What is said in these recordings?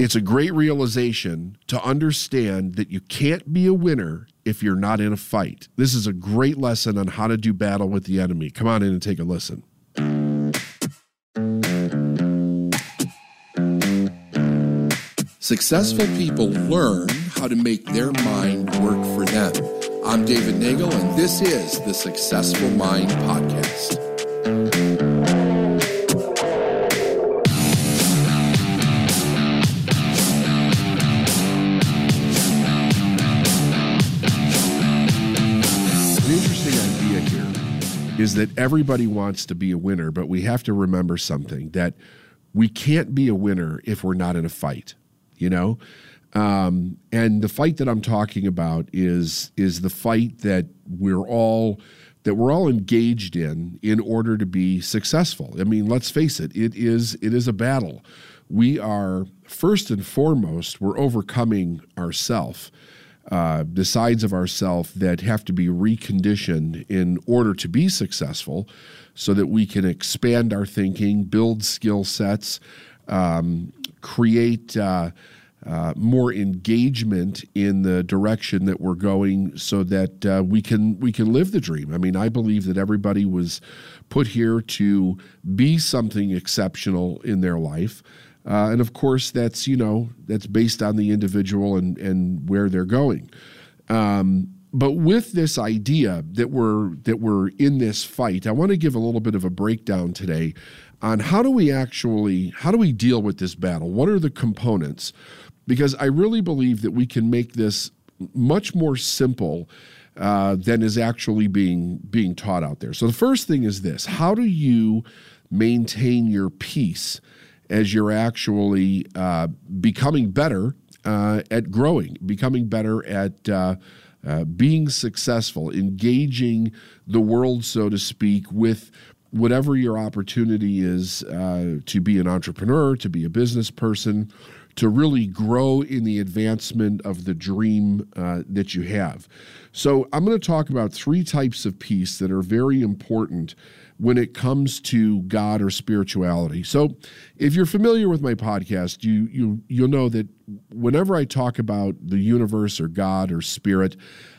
It's a great realization to understand that you can't be a winner if you're not in a fight. This is a great lesson on how to do battle with the enemy. Come on in and take a listen. Successful people learn how to make their mind work for them. I'm David Nagel, and this is the Successful Mind Podcast. Is that everybody wants to be a winner, but we have to remember something that we can't be a winner if we're not in a fight, you know? Um, and the fight that I'm talking about is is the fight that we're all that we're all engaged in in order to be successful. I mean, let's face it, it is it is a battle. We are first and foremost we're overcoming ourself, uh, the sides of ourself that have to be reconditioned in order to be successful, so that we can expand our thinking, build skill sets, um, create. Uh, uh, more engagement in the direction that we're going so that uh, we can we can live the dream. I mean, I believe that everybody was put here to be something exceptional in their life. Uh, and of course, that's you know that's based on the individual and and where they're going. Um, but with this idea that we're that we're in this fight, I want to give a little bit of a breakdown today on how do we actually how do we deal with this battle? What are the components? because I really believe that we can make this much more simple uh, than is actually being being taught out there. So the first thing is this: How do you maintain your peace as you're actually uh, becoming better uh, at growing, becoming better at uh, uh, being successful, engaging the world, so to speak, with whatever your opportunity is uh, to be an entrepreneur, to be a business person, to really grow in the advancement of the dream uh, that you have. So, I'm going to talk about three types of peace that are very important when it comes to God or spirituality. So, if you're familiar with my podcast, you you you'll know that whenever I talk about the universe or God or spirit,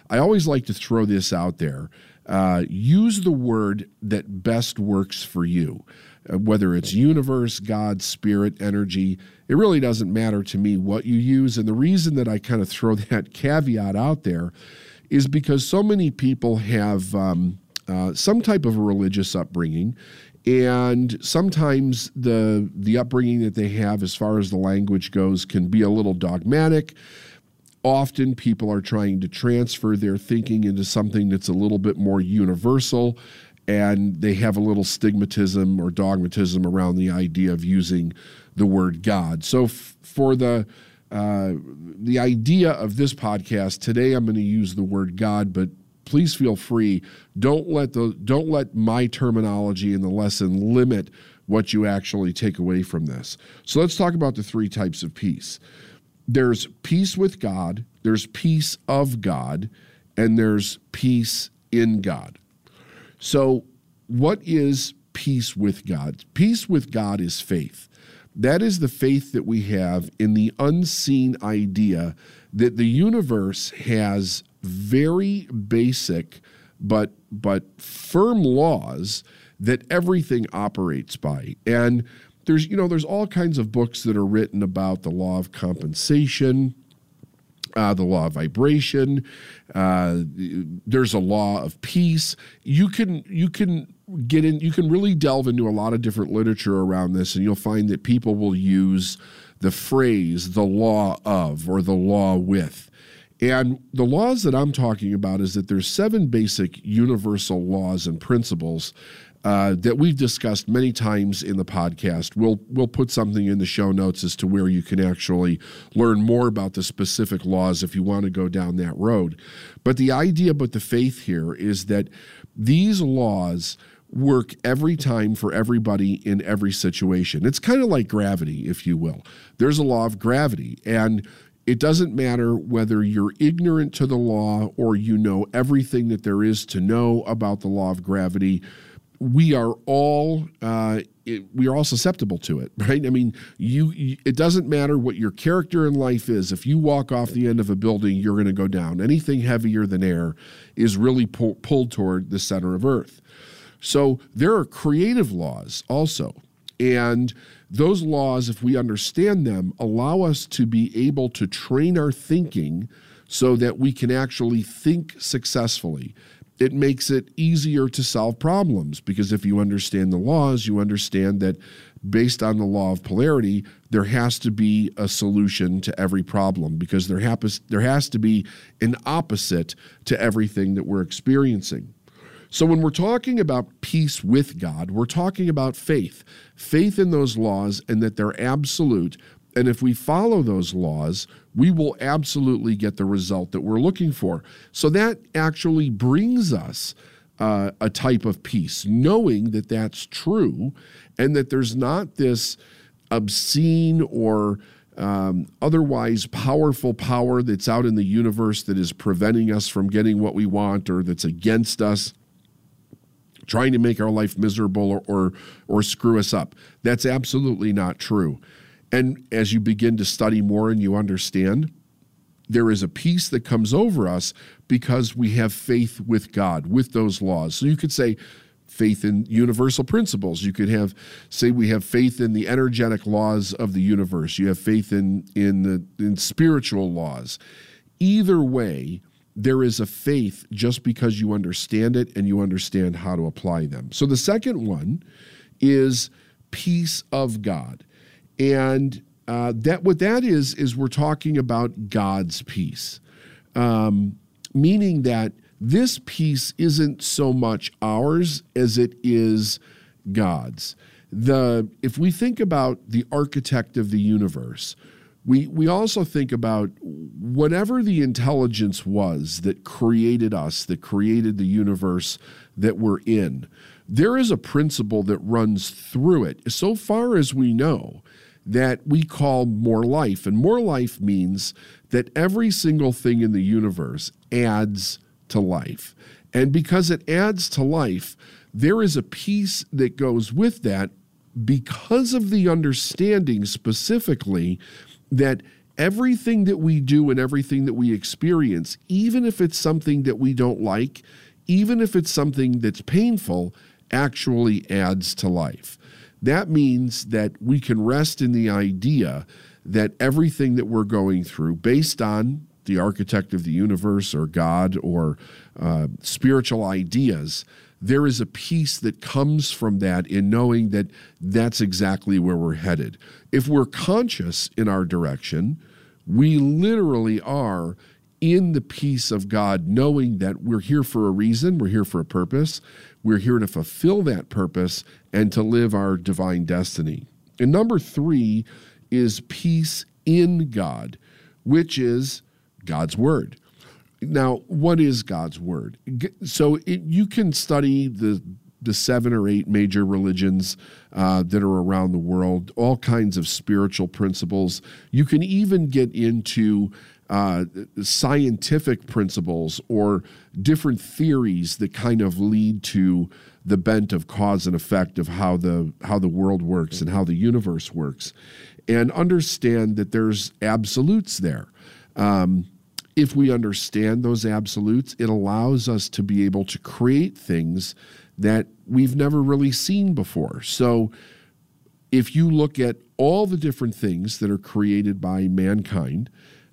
I always like to throw this out there. Uh, use the word that best works for you. Uh, whether it's universe, God, spirit, energy, it really doesn't matter to me what you use. And the reason that I kind of throw that caveat out there is because so many people have um, uh, some type of a religious upbringing. And sometimes the the upbringing that they have, as far as the language goes, can be a little dogmatic. Often, people are trying to transfer their thinking into something that's a little bit more universal and they have a little stigmatism or dogmatism around the idea of using the word God. So f- for the uh, the idea of this podcast today, I'm going to use the word God, but please feel free. Don't let the don't let my terminology in the lesson limit what you actually take away from this. So let's talk about the three types of peace. There's peace with God, there's peace of God, and there's peace in God. So, what is peace with God? Peace with God is faith. That is the faith that we have in the unseen idea that the universe has very basic but but firm laws that everything operates by. And there's you know there's all kinds of books that are written about the law of compensation, uh, the law of vibration. Uh, there's a law of peace. You can you can get in. You can really delve into a lot of different literature around this, and you'll find that people will use the phrase "the law of" or "the law with." And the laws that I'm talking about is that there's seven basic universal laws and principles uh, that we've discussed many times in the podcast. We'll we'll put something in the show notes as to where you can actually learn more about the specific laws if you want to go down that road. But the idea about the faith here is that these laws work every time for everybody in every situation. It's kind of like gravity, if you will. There's a law of gravity and it doesn't matter whether you're ignorant to the law or you know everything that there is to know about the law of gravity we are all uh, it, we are all susceptible to it, right? I mean, you, you, it doesn't matter what your character in life is. If you walk off the end of a building, you're going to go down. Anything heavier than air is really pull, pulled toward the center of Earth. So there are creative laws also, and those laws, if we understand them, allow us to be able to train our thinking so that we can actually think successfully it makes it easier to solve problems because if you understand the laws, you understand that based on the law of polarity, there has to be a solution to every problem because there, has to be an opposite to everything that we're experiencing. So, when we're talking about peace with God, we're talking about faith. Faith in those laws and that they're absolute, and if we follow those laws, we will absolutely get the result that we're looking for. So that actually brings us uh, a type of peace, knowing that that's true and that there's not this obscene or um, otherwise powerful power that's out in the universe that is preventing us from getting what we want or that's against us trying to make our life miserable or, or, or screw us up. That's absolutely not true. And as you begin to study more and you understand, there is a peace that comes over us because we have faith with God, with those laws. So you could say, faith in universal principles. You could have, say, we have faith in the energetic laws of the universe. You have faith in in the in spiritual laws. Either way, there is a faith just because you understand it and you understand how to apply them. So the second one is peace of God. And uh, that what that is is we're talking about God's peace, um, meaning that this peace isn't so much ours as it is God's. The if we think about the architect of the universe, we we also think about whatever the intelligence was that created us, that created the universe that we're in. There is a principle that runs through it. So far as we know, that we call more life. And more life means that every single thing in the universe adds to life. And because it adds to life, there is a peace that goes with that because of the understanding specifically that everything that we do and everything that we experience, even if it's something that we don't like, even if it's something that's painful, actually adds to life. That means that we can rest in the idea that everything that we're going through, based on the architect of the universe or God or uh, spiritual ideas, there is a peace that comes from that in knowing that that's exactly where we're headed. If we're conscious in our direction, we literally are in the peace of God, knowing that we're here for a reason, we're here for a purpose, we're here to fulfill that purpose and to live our divine destiny. And number three is peace in God, which is God's Word. Now, what is God's Word? So it, you can study the the seven or eight major religions uh, that are around the world, all kinds of spiritual principles. You can even get into uh, scientific principles or different theories that kind of lead to the bent of cause and effect of how the how the world works and how the universe works, and understand that there's absolutes there. Um, if we understand those absolutes, it allows us to be able to create things that we've never really seen before. So, if you look at all the different things that are created by mankind,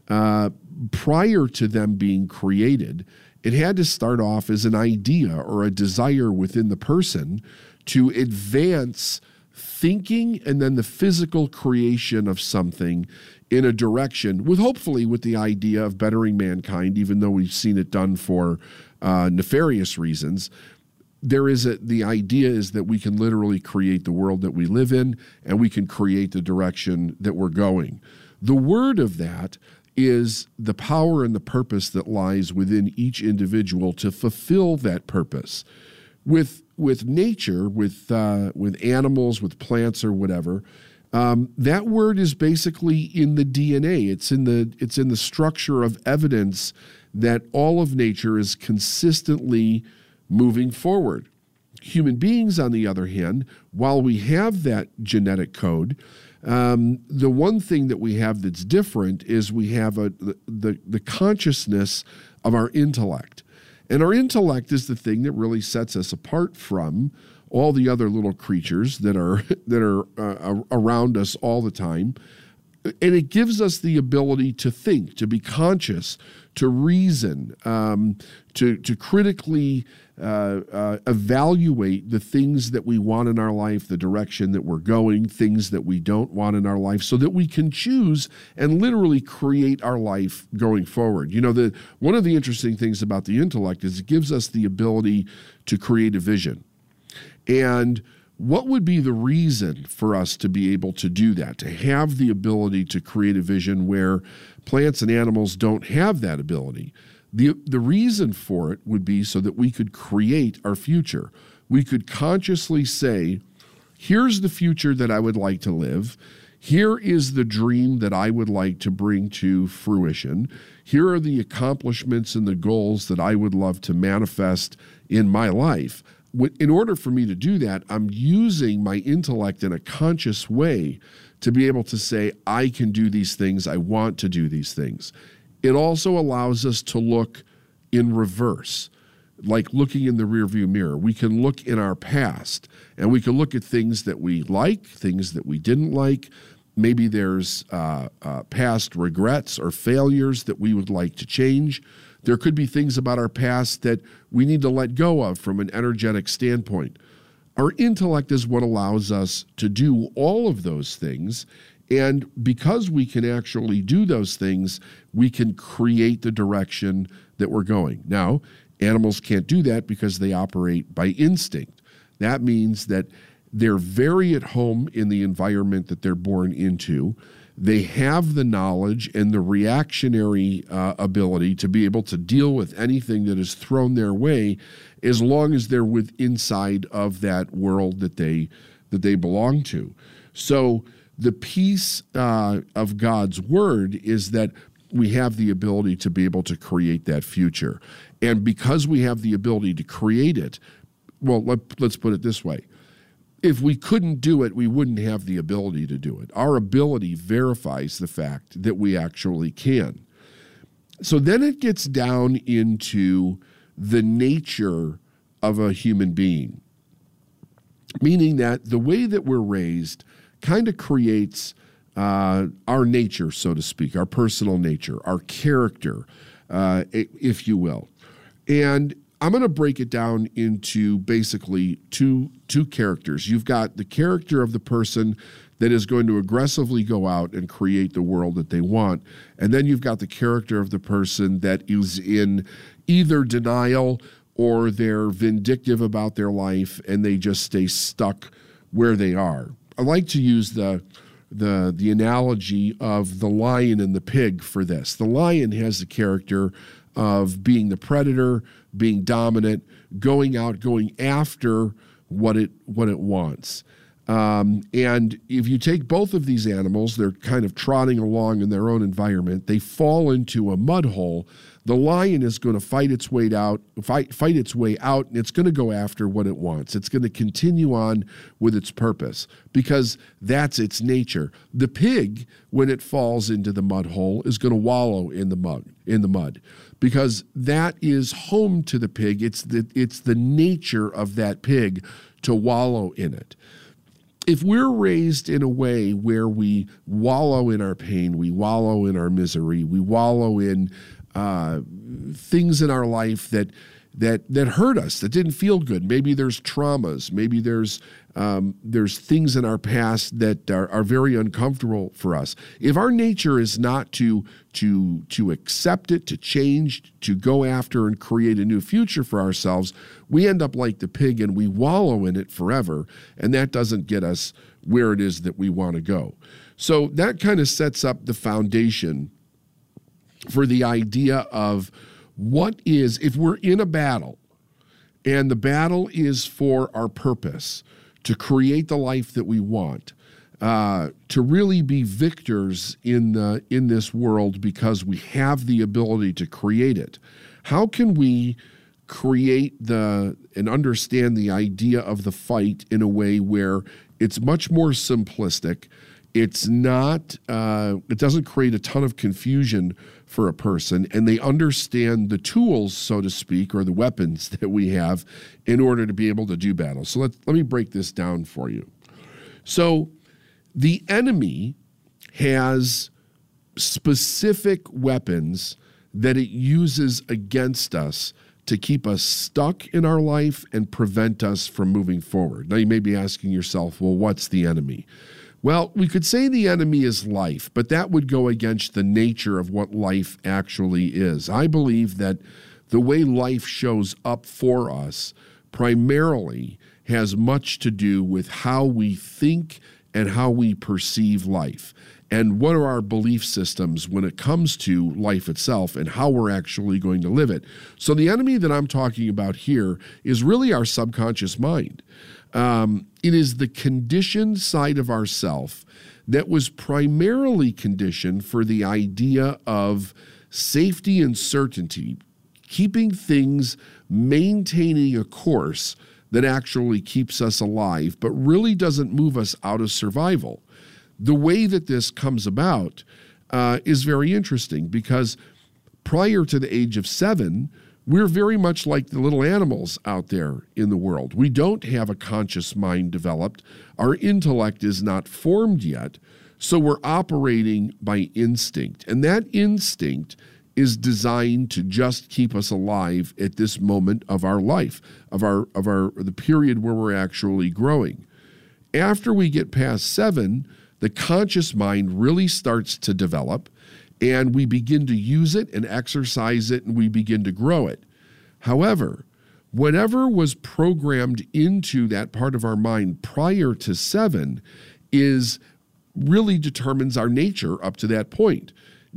uh, prior to them being created, it had to start off as an idea or a desire within the person to advance thinking and then the physical creation of something in a direction with hopefully with the idea of bettering mankind even though we've seen it done for uh, nefarious reasons there is a the idea is that we can literally create the world that we live in and we can create the direction that we're going the word of that is the power and the purpose that lies within each individual to fulfill that purpose. With with nature, with uh, with animals, with plants or whatever, um, that word is basically in the DNA. It's in the it's in the structure of evidence that all of nature is consistently moving forward. human beings, on the other hand, while we have that genetic code, um, the one thing that we have that's different is we have a, the, the, consciousness of our intellect. And our intellect is the thing that really sets us apart from all the other little creatures that are that are uh, around us all the time. And it gives us the ability to think to be conscious to reason um, to, to critically uh, uh, evaluate the things that we want in our life the direction that we're going things that we don't want in our life so that we can choose and literally create our life going forward. You know the one of the interesting things about the intellect is it gives us the ability to create a vision and what would be the reason for us to be able to do that, to have the ability to create a vision where plants and animals don't have that ability? The, the reason for it would be so that we could create our future. We could consciously say, here's the future that I would like to live. Here is the dream that I would like to bring to fruition. Here are the accomplishments and the goals that I would love to manifest in my life in order for me to do that, I'm using my intellect in a conscious way to be able to say, I can do these things, I want to do these things. It also allows us to look in reverse, like looking in the rearview mirror. We can look in our past and we can look at things that we like, things that we didn't like. Maybe there's uh, uh, past regrets or failures that we would like to change. There could be things about our past that we need to let go of from an energetic standpoint. Our intellect is what allows us to do all of those things. And because we can actually do those things, we can create the direction that we're going. Now, animals can't do that because they operate by instinct. That means that they're very at home in the environment that they're born into. They have the knowledge and the reactionary uh, ability to be able to deal with anything that is thrown their way, as long as they're with inside of that world that they that they belong to. So the peace uh, of God's word is that we have the ability to be able to create that future, and because we have the ability to create it, well, let, let's put it this way if we couldn't do it, we wouldn't have the ability to do it. Our ability verifies the fact that we actually can. So then it gets down into the nature of a human being, meaning that the way that we're raised kind of creates uh, our nature, so to speak, our personal nature, our character, uh, if you will. And I'm going to break it down into basically two two characters. You've got the character of the person that is going to aggressively go out and create the world that they want, and then you've got the character of the person that is in either denial or they're vindictive about their life and they just stay stuck where they are. I like to use the the the analogy of the lion and the pig for this. The lion has the character of being the predator, being dominant, going out, going after what it what it wants. Um, and if you take both of these animals, they're kind of trotting along in their own environment. They fall into a mud hole. The lion is going to fight its way out, fight fight its way out, and it's going to go after what it wants. It's going to continue on with its purpose because that's its nature. The pig, when it falls into the mud hole, is going to wallow in the mud in the mud because that is home to the pig. It's the, it's the nature of that pig to wallow in it. If we're raised in a way where we wallow in our pain, we wallow in our misery, we wallow in uh, things in our life that that that hurt us, that didn't feel good. Maybe there's traumas, maybe there's um, there's things in our past that are, are, very uncomfortable for us. If our nature is not to to to accept it, to change, to go after and create a new future for ourselves, we end up like the pig and we wallow in it forever, and that doesn't get us where it is that we want to go. So that kind of sets up the foundation for the idea of what is, if we're in a battle and the battle is for our purpose, to create the life that we want, uh, to really be victors in, the, in this world because we have the ability to create it, how can we create the and understand the idea of the fight in a way where it's much more simplistic. It's not, uh, it doesn't create a ton of confusion for a person, and they understand the tools, so to speak, or the weapons that we have in order to be able to do battle. So let, let me break this down for you. So the enemy has specific weapons that it uses against us to keep us stuck in our life and prevent us from moving forward. Now, you may be asking yourself, well, what's the enemy? Well, we could say the enemy is life, but that would go against the nature of what life actually is. I believe that the way life shows up for us primarily has much to do with how we think and how we perceive life and what are our belief systems when it comes to life itself and how we're actually going to live it. So, the enemy that I'm talking about here is really our subconscious mind. Um, it is the conditioned side of ourself that was primarily conditioned for the idea of safety and certainty, keeping things, maintaining a course that actually keeps us alive, but really doesn't move us out of survival. The way that this comes about uh, is very interesting because prior to the age of seven, we're very much like the little animals out there in the world. We don't have a conscious mind developed, our intellect is not formed yet. So we're operating by instinct. And that instinct is designed to just keep us alive at this moment of our life, of our of our the period where we're actually growing. After we get past 7, the conscious mind really starts to develop and we begin to use it and exercise it and we begin to grow it. However, whatever was programmed into that part of our mind prior to seven is really determines our nature up to that point.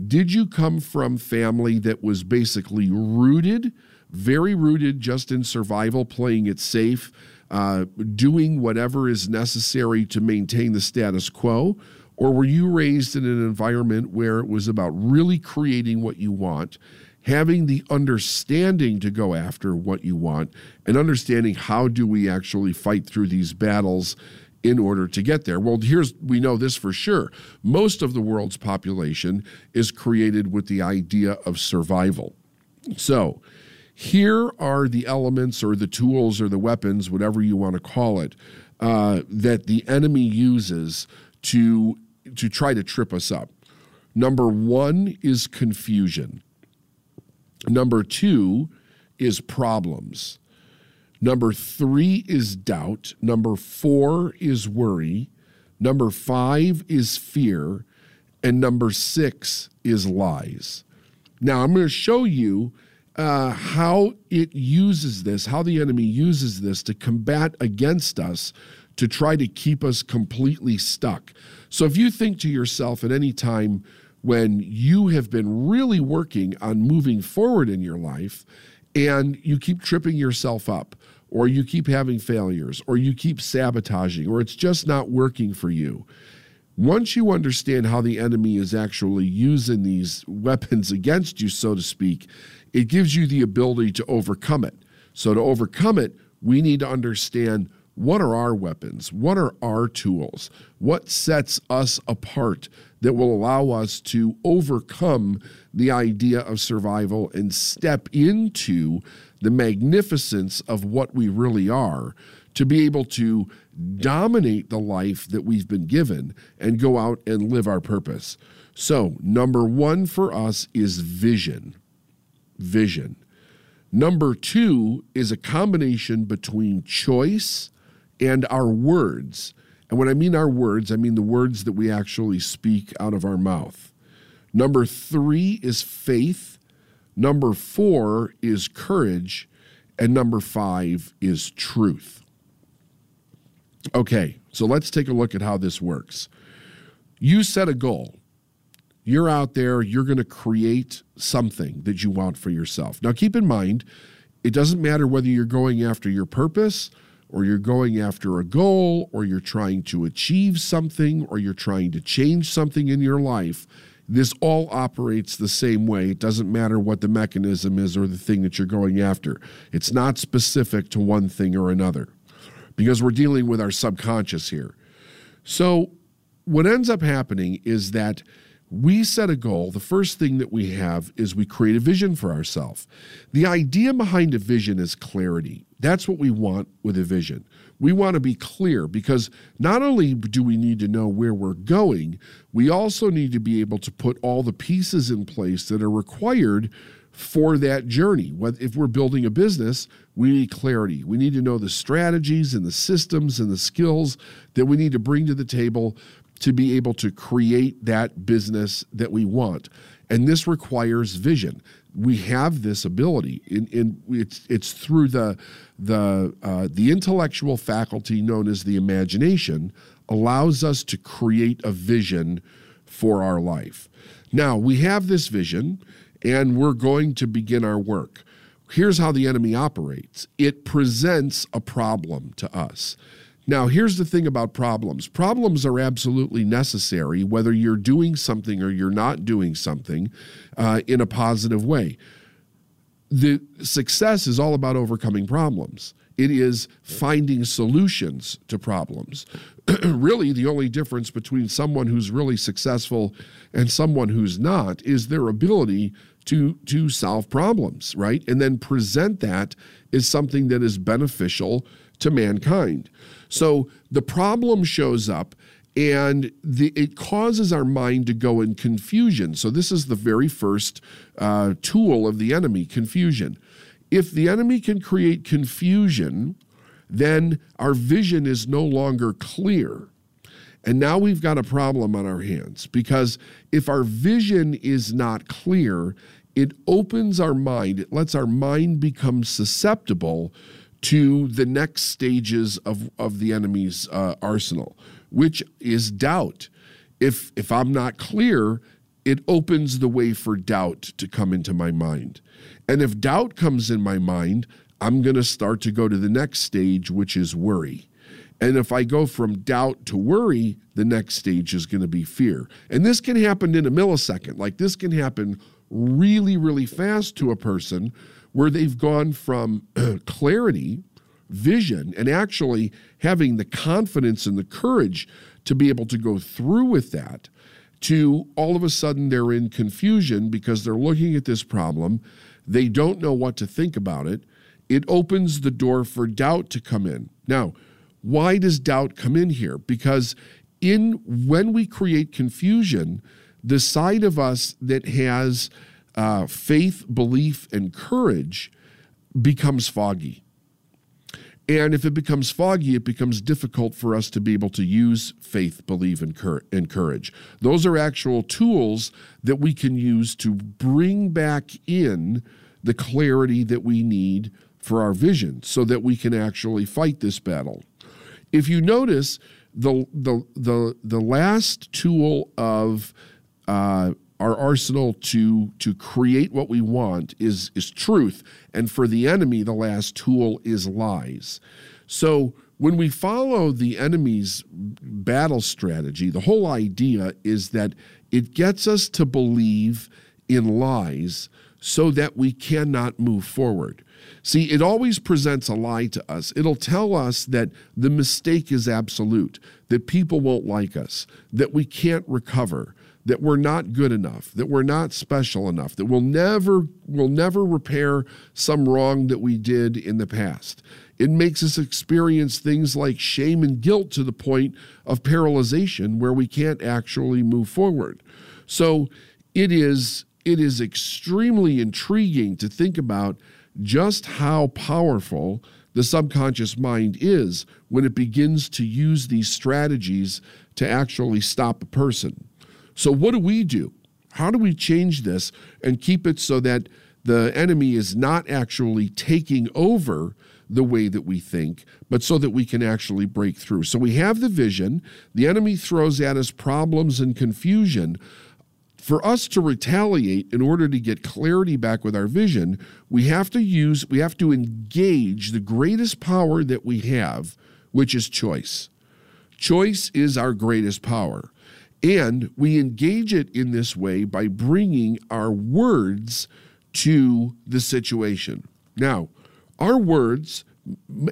Did you come from family that was basically rooted, very rooted just in survival, playing it safe? uh, doing whatever is necessary to maintain the status quo? Or were you raised in an environment where it was about really creating what you want, having the understanding to go after what you want, and understanding how do we actually fight through these battles in order to get there? Well, here's we know this for sure. Most of the world's population is created with the idea of survival. So, here are the elements or the tools or the weapons, whatever you want to call it, uh, that the enemy uses to, to try to trip us up. Number one is confusion. Number two is problems. Number three is doubt. Number four is worry. Number five is fear. And number six is lies. Now, I'm going to show you uh, how it uses this, how the enemy uses this to combat against us to try to keep us completely stuck. So if you think to yourself at any time when you have been really working on moving forward in your life and you keep tripping yourself up, or you keep having failures, or you keep sabotaging, or it's just not working for you. Once you understand how the enemy is actually using these weapons against you, so to speak, it gives you the ability to overcome it. So, to overcome it, we need to understand what are our weapons? What are our tools? What sets us apart that will allow us to overcome the idea of survival and step into the magnificence of what we really are to be able to dominate the life that we've been given and go out and live our purpose? So, number one for us is vision vision. Number two is a combination between choice and our words. And when I mean our words, I mean the words that we actually speak out of our mouth. Number three is faith. Number four is courage. And number five is truth. Okay, so let's take a look at how this works. You set a goal you're out there, you're going to create something that you want for yourself. Now, keep in mind, it doesn't matter whether you're going after your purpose or you're going after a goal or you're trying to achieve something or you're trying to change something in your life. this all operates the same way. It doesn't matter what the mechanism is or the thing that you're going after. It's not specific to one thing or another because we're dealing with our subconscious here. So, what ends up happening is that we set a goal. The first thing that we have is we create a vision for ourselves. The idea behind a vision is clarity. That's what we want with a vision. We want to be clear because not only do we need to know where we're going, we also need to be able to put all the pieces in place that are required for that journey. If we're building a business, we need clarity. We need to know the strategies and the systems and the skills that we need to bring to the table to be able to create that business that we want. And this requires vision. We have this ability. In it's it's through the the uh, the intellectual faculty known as the imagination allows us to create a vision for our life. Now we have this vision, and we're going to begin our work. Here's how the enemy operates. It presents a problem to us. Now, here's the thing about problems problems are absolutely necessary, whether you're doing something or you're not doing something uh, in a positive way. The success is all about overcoming problems. It is finding solutions to problems. really, the only difference between someone who's really successful and someone who's not is their ability to, to solve problems, right? And then present that as something that is beneficial to mankind. So the problem shows up and the, it causes our mind to go in confusion. So, this is the very first uh, tool of the enemy confusion. If the enemy can create confusion, then our vision is no longer clear. And now we've got a problem on our hands because if our vision is not clear, it opens our mind, it lets our mind become susceptible to the next stages of, of the enemy's uh, arsenal, which is doubt. If, if I'm not clear, it opens the way for doubt to come into my mind. And if doubt comes in my mind, I'm going to start to go to the next stage, which is worry. And if I go from doubt to worry, the next stage is going to be fear. And this can happen in a millisecond. Like this can happen really, really fast to a person where they've gone from clarity, vision, and actually having the confidence and the courage to be able to go through with that to all of a sudden they're in confusion because they're looking at this problem. They don't know what to think about it. It opens the door for doubt to come in. Now, why does doubt come in here? Because in when we create confusion, the side of us that has uh, faith, belief, and courage becomes foggy. And if it becomes foggy, it becomes difficult for us to be able to use faith, believe, and, courage. Those are actual tools that we can use to bring back in the clarity that we need for our vision so that we can actually fight this battle. If you notice, the, the, the, the last tool of uh, our arsenal to to create what we want is is truth. And for the enemy the last tool is lies. So when we follow the enemy's battle strategy the whole idea is that it gets us to believe in lies so that we cannot move forward. See, it always presents a lie to us. It'll tell us that the mistake is absolute, that people won't like us, that we can't recover, that we're not good enough, that we're not special enough, that we'll never will never repair some wrong that we did in the past. It makes us experience things like shame and guilt to the point of paralyzation where we can't actually move forward. So it is it is extremely intriguing to think about just how powerful the subconscious mind is when it begins to use these strategies to actually stop a person. So, what do we do? How do we change this and keep it so that the enemy is not actually taking over the way that we think, but so that we can actually break through? So, we have the vision, the enemy throws at us problems and confusion. For us to retaliate in order to get clarity back with our vision, we have to use, we have to engage the greatest power that we have, which is choice. Choice is our greatest power. And we engage it in this way by bringing our words to the situation. Now, our words,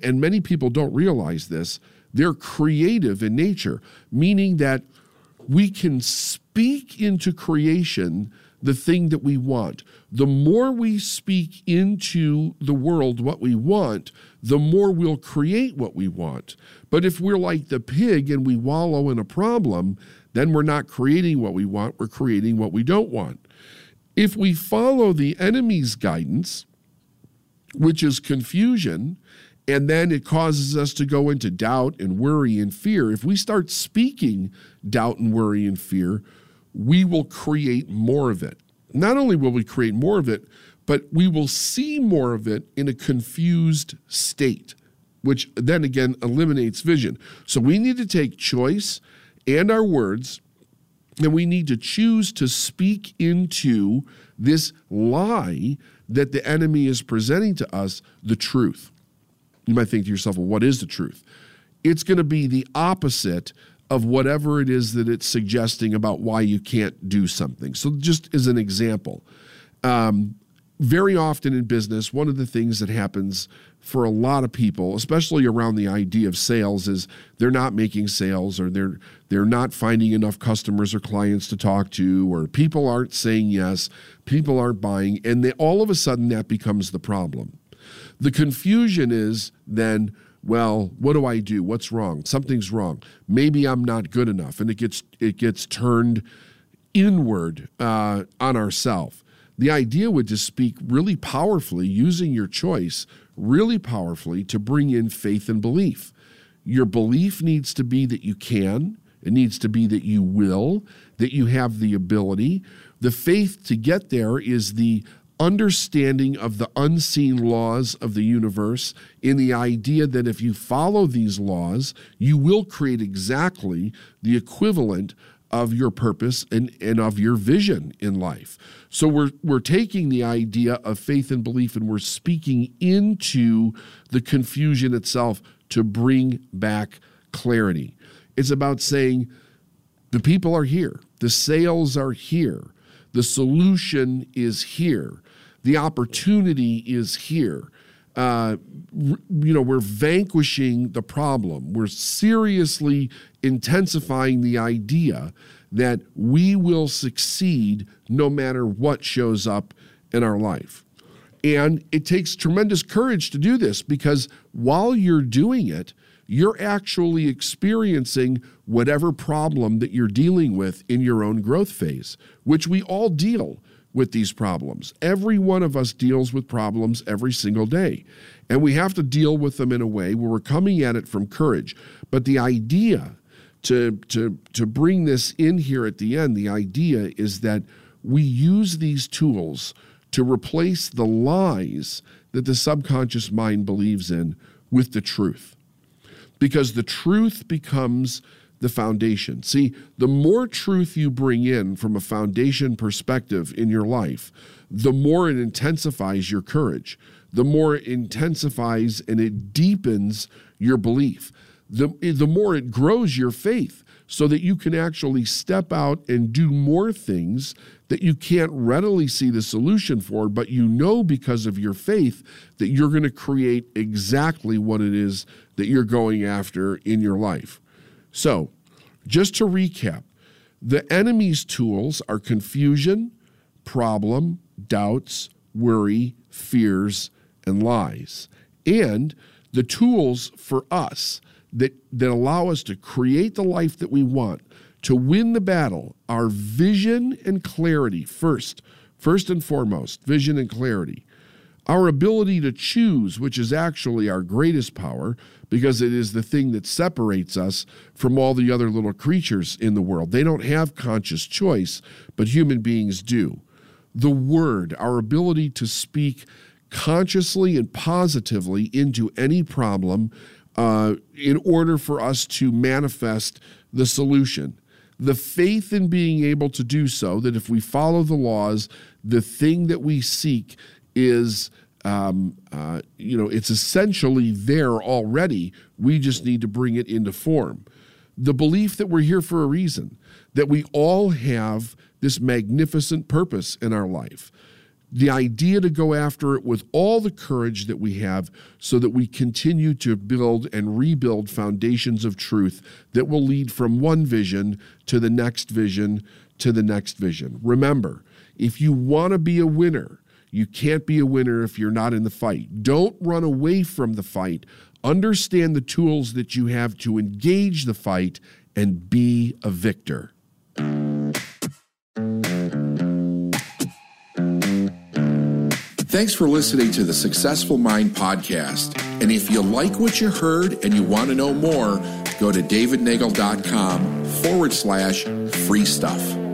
and many people don't realize this, they're creative in nature, meaning that we can speak into creation the thing that we want. The more we speak into the world what we want, the more we'll create what we want. But if we're like the pig and we wallow in a problem, then we're not creating what we want, we're creating what we don't want. If we follow the enemy's guidance, which is confusion, and then it causes us to go into doubt and worry and fear. If we start speaking doubt and worry and fear, we will create more of it. Not only will we create more of it, but we will see more of it in a confused state, which then again eliminates vision. So we need to take choice and our words, and we need to choose to speak into this lie that the enemy is presenting to us the truth. You might think to yourself, well, what is the truth? It's going to be the opposite of whatever it is that it's suggesting about why you can't do something. So, just as an example, um, very often in business, one of the things that happens for a lot of people, especially around the idea of sales, is they're not making sales or they're they're not finding enough customers or clients to talk to, or people aren't saying yes, people aren't buying, and they, all of a sudden that becomes the problem. The confusion is then well, what do I do? What's wrong? Something's wrong. Maybe I'm not good enough, and it gets it gets turned inward uh, on ourself. The idea would to speak really powerfully, using your choice really powerfully to bring in faith and belief. Your belief needs to be that you can. It needs to be that you will, that you have the ability. The faith to get there is the understanding of the unseen laws of the universe in the idea that if you follow these laws, you will create exactly the equivalent of your purpose and, and of your vision in life. So we're we're taking the idea of faith and belief and we're speaking into the confusion itself to bring back clarity. It's about saying the people are here, the sales are here, the solution is here the opportunity is here. Uh, you know, we're vanquishing the problem. We're seriously intensifying the idea that we will succeed no matter what shows up in our life. And it takes tremendous courage to do this because while you're doing it, you're actually experiencing whatever problem that you're dealing with in your own growth phase, which we all deal with these problems. Every one of us deals with problems every single day. And we have to deal with them in a way where we're coming at it from courage. But the idea to, to, to bring this in here at the end, the idea is that we use these tools to replace the lies that the subconscious mind believes in with the truth. Because the truth becomes the foundation. See, the more truth you bring in from a foundation perspective in your life, the more it intensifies your courage, the more it intensifies and it deepens your belief, the, the more it grows your faith so that you can actually step out and do more things that you can't readily see the solution for, but you know because of your faith that you're going to create exactly what it is that you're going after in your life. So, just to recap, the enemy's tools are confusion, problem, doubts, worry, fears, and lies. And the tools for us that, that allow us to create the life that we want, to win the battle, are vision and clarity first. First and foremost, vision and clarity. Our ability to choose, which is actually our greatest power, because it is the thing that separates us from all the other little creatures in the world. They don't have conscious choice, but human beings do. The word, our ability to speak consciously and positively into any problem uh, in order for us to manifest the solution. The faith in being able to do so, that if we follow the laws, the thing that we seek is um, uh, you know it's essentially there already we just need to bring it into form the belief that we're here for a reason that we all have this magnificent purpose in our life. The idea to go after it with all the courage that we have so that we continue to build and rebuild foundations of truth that will lead from one vision to the next vision to the next vision. Remember, if you want to be a winner, you can't be a winner if you're not in the fight. Don't run away from the fight. Understand the tools that you have to engage the fight and be a victor. Thanks for listening to the Successful Mind podcast. And if you like what you heard and you want to know more, go to davidnagel.com forward slash free stuff.